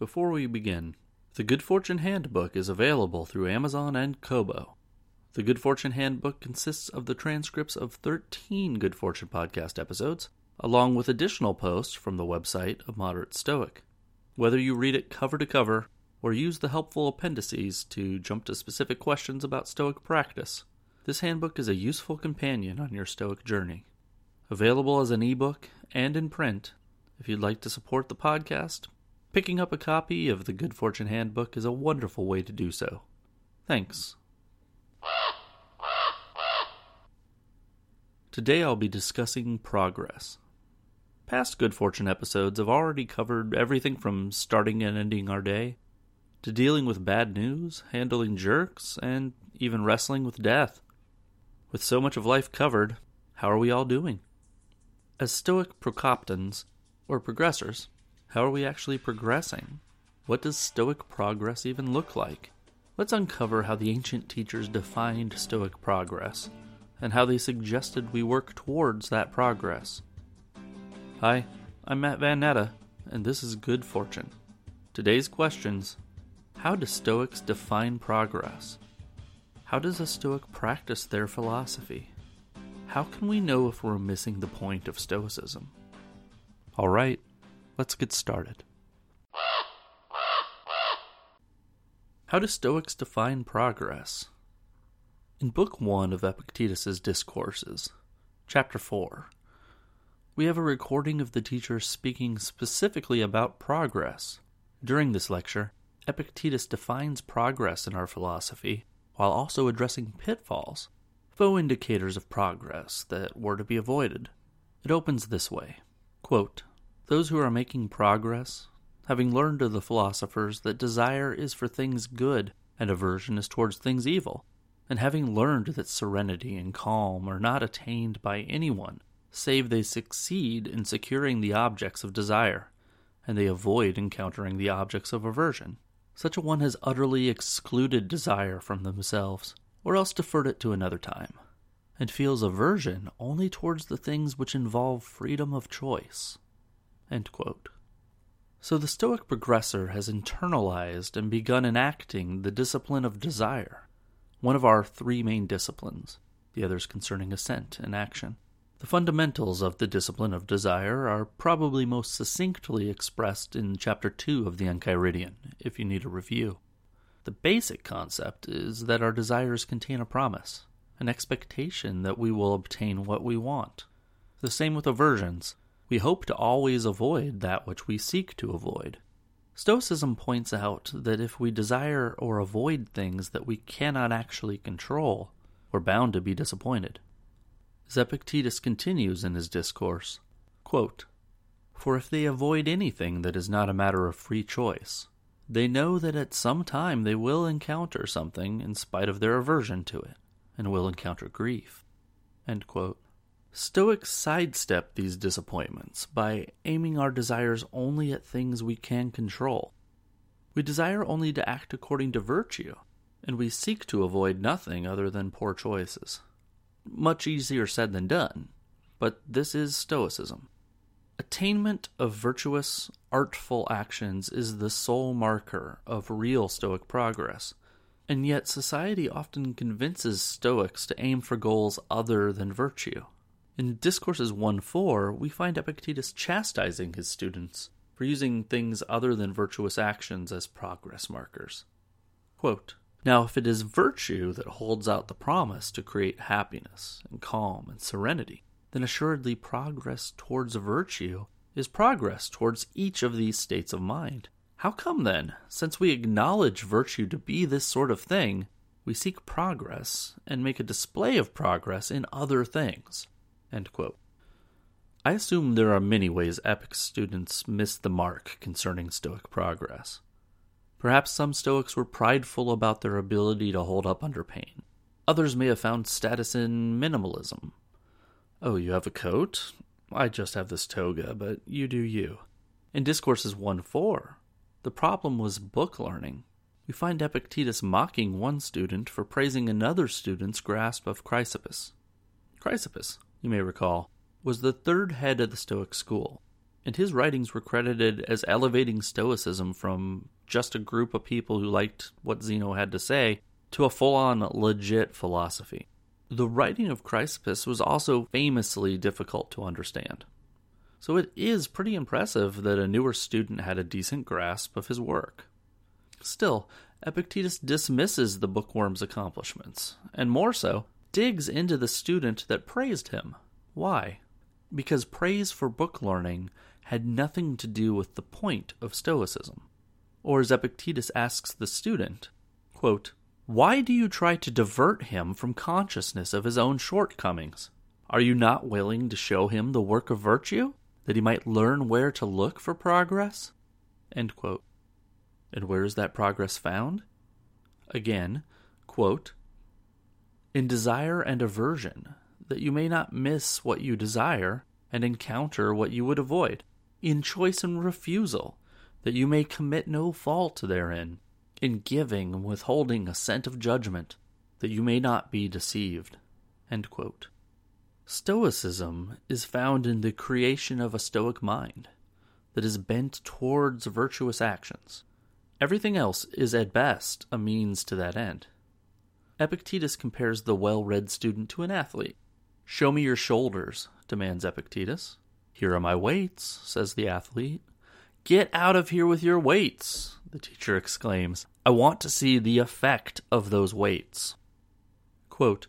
Before we begin, the Good Fortune Handbook is available through Amazon and Kobo. The Good Fortune Handbook consists of the transcripts of 13 Good Fortune podcast episodes, along with additional posts from the website of Immoderate Stoic. Whether you read it cover to cover or use the helpful appendices to jump to specific questions about Stoic practice, this handbook is a useful companion on your Stoic journey. Available as an ebook and in print, if you'd like to support the podcast, picking up a copy of the Good Fortune Handbook is a wonderful way to do so. Thanks. Today I'll be discussing progress. Past Good Fortune episodes have already covered everything from starting and ending our day, to dealing with bad news, handling jerks, and even wrestling with death. With so much of life covered, how are we all doing? As Stoic Procoptons, or progressors, how are we actually progressing? What does Stoic progress even look like? Let's uncover how the ancient teachers defined Stoic progress, and how they suggested we work towards that progress. Hi, I'm Matt Van Natta, and this is Good Fortune. Today's questions How do Stoics define progress? How does a Stoic practice their philosophy? How can we know if we're missing the point of Stoicism? All right, let's get started. How do Stoics define progress? In Book 1 of Epictetus's Discourses, Chapter 4, we have a recording of the teacher speaking specifically about progress. During this lecture, Epictetus defines progress in our philosophy while also addressing pitfalls, faux indicators of progress that were to be avoided. It opens this way Quote, Those who are making progress, having learned of the philosophers that desire is for things good and aversion is towards things evil, and having learned that serenity and calm are not attained by anyone, save they succeed in securing the objects of desire, and they avoid encountering the objects of aversion, such a one has utterly excluded desire from themselves, or else deferred it to another time, and feels aversion only towards the things which involve freedom of choice. So the Stoic progressor has internalized and begun enacting the discipline of desire one of our three main disciplines, the others concerning assent and action. The fundamentals of the discipline of desire are probably most succinctly expressed in Chapter 2 of the Enchiridion, if you need a review. The basic concept is that our desires contain a promise, an expectation that we will obtain what we want. The same with aversions. We hope to always avoid that which we seek to avoid. Stoicism points out that if we desire or avoid things that we cannot actually control, we're bound to be disappointed. As Epictetus continues in his discourse, quote, For if they avoid anything that is not a matter of free choice, they know that at some time they will encounter something in spite of their aversion to it, and will encounter grief. Stoics sidestep these disappointments by aiming our desires only at things we can control. We desire only to act according to virtue, and we seek to avoid nothing other than poor choices. Much easier said than done, but this is Stoicism. Attainment of virtuous, artful actions is the sole marker of real Stoic progress, and yet society often convinces Stoics to aim for goals other than virtue. In Discourses 1 4, we find Epictetus chastising his students for using things other than virtuous actions as progress markers. Quote, now, if it is virtue that holds out the promise to create happiness and calm and serenity, then assuredly progress towards virtue is progress towards each of these states of mind. How come then, since we acknowledge virtue to be this sort of thing, we seek progress and make a display of progress in other things? I assume there are many ways Epic students miss the mark concerning Stoic progress. Perhaps some Stoics were prideful about their ability to hold up under pain. Others may have found status in minimalism. Oh, you have a coat? I just have this toga, but you do you. In Discourses 1 4, the problem was book learning. We find Epictetus mocking one student for praising another student's grasp of Chrysippus. Chrysippus, you may recall, was the third head of the Stoic school. and his writings were credited as elevating Stoicism from just a group of people who liked what Zeno had to say to a full on legit philosophy. The writing of Chrysippus was also famously difficult to understand. So it is pretty impressive that a newer student had a decent grasp of his work. Still, Epictetus dismisses the bookworm's accomplishments, and more so, digs into the student that praised him. Why? Because praise for book learning had nothing to do with the point of Stoicism. Or as Epictetus asks the student, quote, Why do you try to divert him from consciousness of his own shortcomings? Are you not willing to show him the work of virtue, that he might learn where to look for progress? And where is that progress found? Again, quote, In desire and aversion, that you may not miss what you desire and encounter what you would avoid. In choice and refusal, that you may commit no fault therein. In giving and withholding assent of judgment, that you may not be deceived. Stoicism is found in the creation of a Stoic mind that is bent towards virtuous actions. Everything else is at best a means to that end. Epictetus compares the well read student to an athlete. Show me your shoulders, demands Epictetus. Here are my weights, says the athlete. Get out of here with your weights, the teacher exclaims. I want to see the effect of those weights. Quote,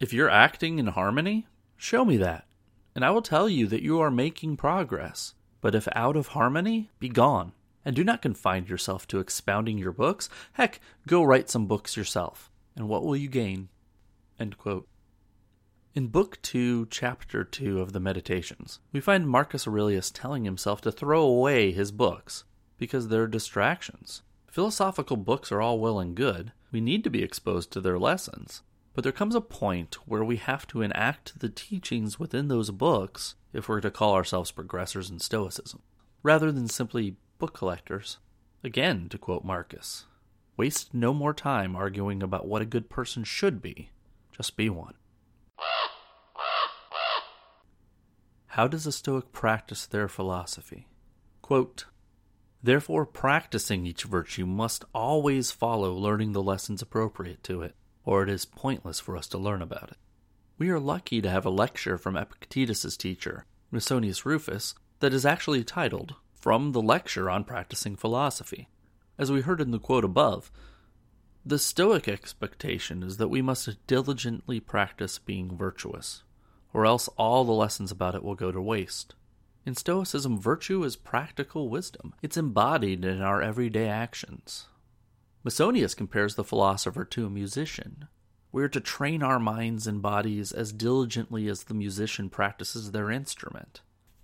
if you're acting in harmony, show me that, and I will tell you that you are making progress. But if out of harmony, be gone. And do not confine yourself to expounding your books. Heck, go write some books yourself. And what will you gain? In Book 2, Chapter 2 of the Meditations, we find Marcus Aurelius telling himself to throw away his books because they're distractions. Philosophical books are all well and good. We need to be exposed to their lessons. But there comes a point where we have to enact the teachings within those books if we're to call ourselves progressors in Stoicism, rather than simply book collectors. Again, to quote Marcus, waste no more time arguing about what a good person should be, just be one. How does a Stoic practice their philosophy? Quote, Therefore, practicing each virtue must always follow learning the lessons appropriate to it, or it is pointless for us to learn about it. We are lucky to have a lecture from Epictetus's teacher, Musonius Rufus, that is actually titled from the lecture on practicing philosophy. As we heard in the quote above, the Stoic expectation is that we must diligently practice being virtuous, or else all the lessons about it will go to waste. In Stoicism, virtue is practical wisdom. It's embodied in our everyday actions. Musonius compares the philosopher to a musician. We are to train our minds and bodies as diligently as the musician practices their instrument.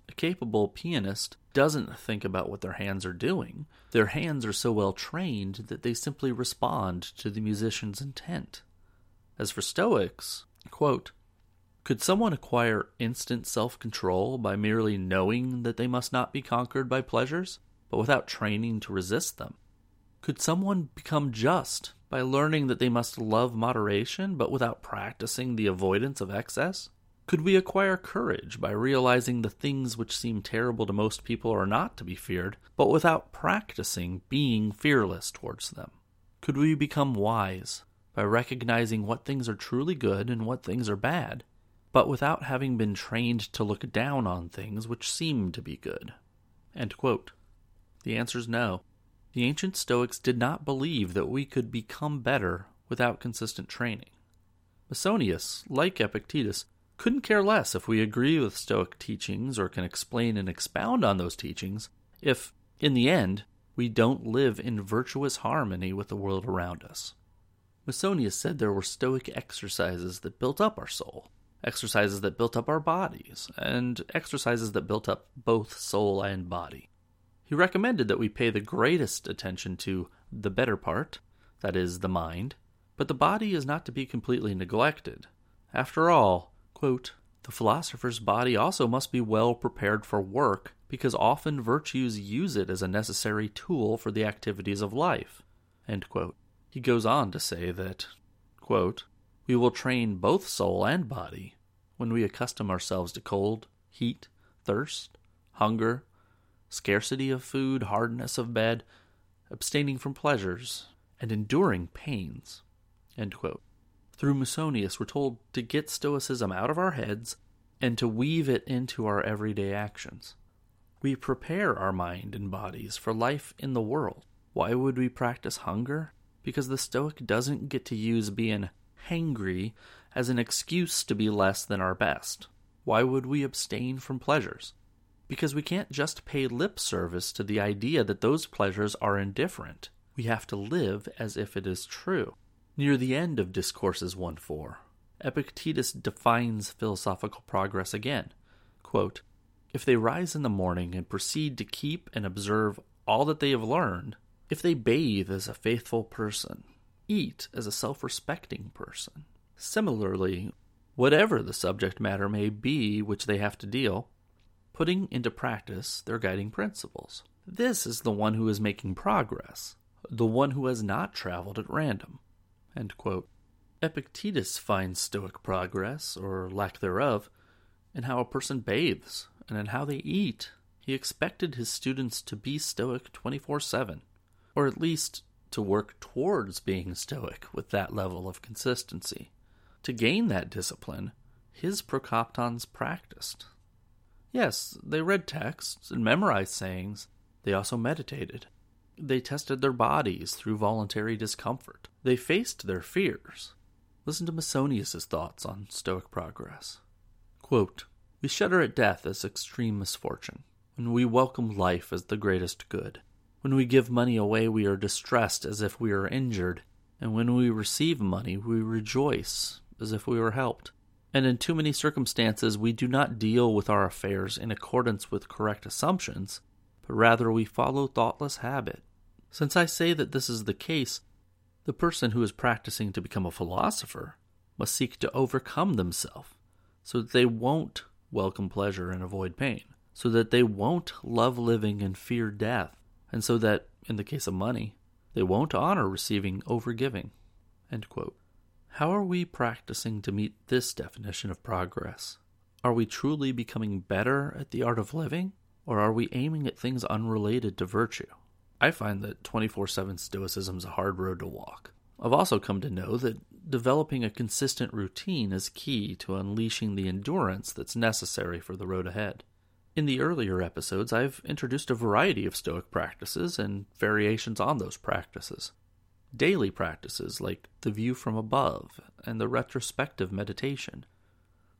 A capable pianist doesn't think about what their hands are doing. Their hands are so well trained that they simply respond to the musician's intent. As for Stoics, quote, could someone acquire instant self control by merely knowing that they must not be conquered by pleasures, but without training to resist them? Could someone become just by learning that they must love moderation, but without practicing the avoidance of excess? Could we acquire courage by realizing the things which seem terrible to most people are not to be feared, but without practicing being fearless towards them? Could we become wise by recognizing what things are truly good and what things are bad, but without having been trained to look down on things which seem to be good? The answer is no. The ancient Stoics did not believe that we could become better without consistent training. Musonius, like Epictetus, couldn't care less if we agree with Stoic teachings or can explain and expound on those teachings if, in the end, we don't live in virtuous harmony with the world around us. Musonius said there were Stoic exercises that built up our soul, exercises that built up our bodies, and exercises that built up both soul and body. He recommended that we pay the greatest attention to the better part, that is, the mind, but the body is not to be completely neglected. After all, Quote, the philosopher's body also must be well prepared for work, because often virtues use it as a necessary tool for the activities of life. He goes on to say that, quote, We will train both soul and body when we accustom ourselves to cold, heat, thirst, hunger, scarcity of food, hardness of bed, abstaining from pleasures, and enduring pains. Through Musonius, we're told to get Stoicism out of our heads and to weave it into our everyday actions. We prepare our mind and bodies for life in the world. Why would we practice hunger? Because the Stoic doesn't get to use being hangry as an excuse to be less than our best. Why would we abstain from pleasures? Because we can't just pay lip service to the idea that those pleasures are indifferent. We have to live as if it is true. Near the end of Discourses 1 4, Epictetus defines philosophical progress again. Quote, if they rise in the morning and proceed to keep and observe all that they have learned, if they bathe as a faithful person, eat as a self respecting person, similarly, whatever the subject matter may be which they have to deal, putting into practice their guiding principles. This is the one who is making progress, the one who has not traveled at random. Epictetus finds Stoic progress, or lack thereof, in how a person bathes and in how they eat. He expected his students to be Stoic 24 7, or at least to work towards being Stoic with that level of consistency. To gain that discipline, his Procoptons practiced. Yes, they read texts and memorized sayings, they also meditated. They tested their bodies through voluntary discomfort. They faced their fears. Listen to Musonius's thoughts on Stoic progress. Quote, we shudder at death as extreme misfortune, when we welcome life as the greatest good. When we give money away, we are distressed as if we are injured, and when we receive money, we rejoice as if we were helped. And in too many circumstances, we do not deal with our affairs in accordance with correct assumptions, but rather we follow thoughtless habit. Since I say that this is the case, the person who is practicing to become a philosopher must seek to overcome themselves so that they won't welcome pleasure and avoid pain, so that they won't love living and fear death, and so that, in the case of money, they won't honor receiving over giving. How are we practicing to meet this definition of progress? Are we truly becoming better at the art of living, or are we aiming at things unrelated to virtue? I find that 24 7 Stoicism is a hard road to walk. I've also come to know that developing a consistent routine is key to unleashing the endurance that's necessary for the road ahead. In the earlier episodes, I've introduced a variety of Stoic practices and variations on those practices. Daily practices like the view from above and the retrospective meditation.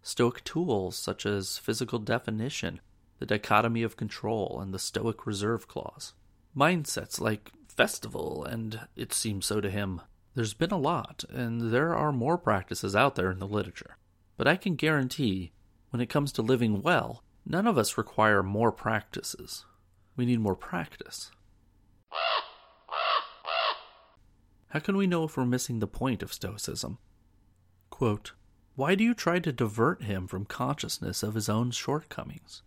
Stoic tools such as physical definition, the dichotomy of control, and the Stoic reserve clause. Mindsets like festival and it seems so to him there's been a lot, and there are more practices out there in the literature. But I can guarantee, when it comes to living well, none of us require more practices. We need more practice. How can we know if we're missing the point of Stoicism? Quote, Why do you try to divert him from consciousness of his own shortcomings?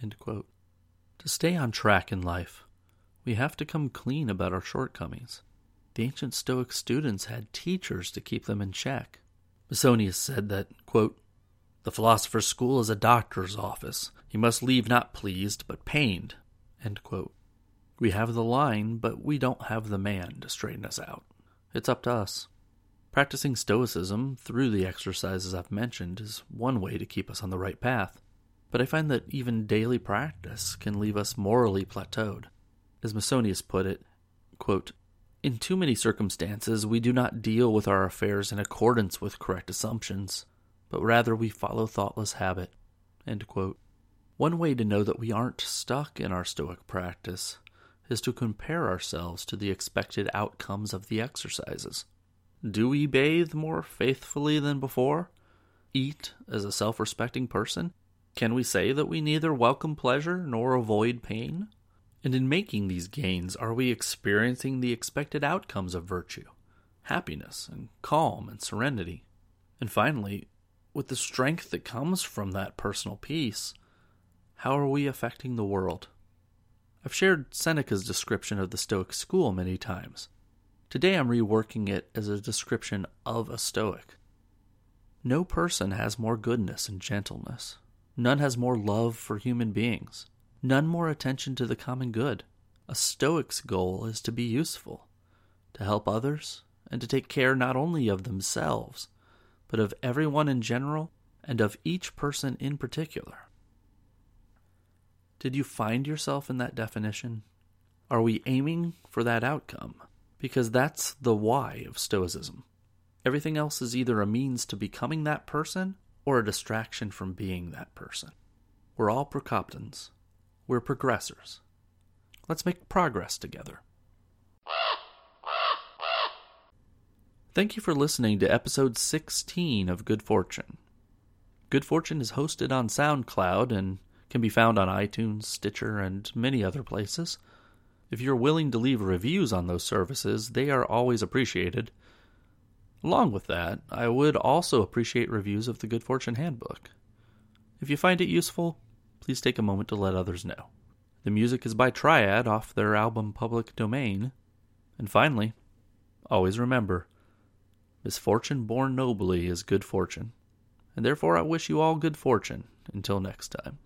To stay on track in life, we have to come clean about our shortcomings. The ancient Stoic students had teachers to keep them in check. Musonius said that, quote, The philosopher's school is a doctor's office. He must leave not pleased, but pained. We have the line, but we don't have the man to straighten us out. It's up to us. Practicing Stoicism through the exercises I've mentioned is one way to keep us on the right path, but I find that even daily practice can leave us morally plateaued. As Musonius put it, quote, in too many circumstances, we do not deal with our affairs in accordance with correct assumptions, but rather we follow thoughtless habit. One way to know that we aren't stuck in our Stoic practice is to compare ourselves to the expected outcomes of the exercises. Do we bathe more faithfully than before? Eat as a self respecting person? Can we say that we neither welcome pleasure nor avoid pain? And in making these gains, are we experiencing the expected outcomes of virtue? Happiness and calm and serenity. And finally, with the strength that comes from that personal peace, how are we affecting the world? I've shared Seneca's description of the Stoic school many times. Today I'm reworking it as a description of a Stoic. No person has more goodness and gentleness. None has more love for human beings. None more attention to the common good. A Stoic's goal is to be useful, to help others, and to take care not only of themselves, but of everyone in general and of each person in particular. Did you find yourself in that definition? Are we aiming for that outcome? Because that's the why of Stoicism. Everything else is either a means to becoming that person or a distraction from being that person. We're all Procoptons. We're progressors. Let's make progress together. Thank you for listening to episode 16 of Good Fortune. Good Fortune is hosted on SoundCloud and can be found on iTunes, Stitcher, and many other places. If you're willing to leave reviews on those services, they are always appreciated. Along with that, I would also appreciate reviews of the Good Fortune Handbook. If you find it useful, please take a moment to let others know. The music is by Triad off their album Public Domain. And finally, always remember misfortune borne nobly is good fortune. And therefore, I wish you all good fortune until next time.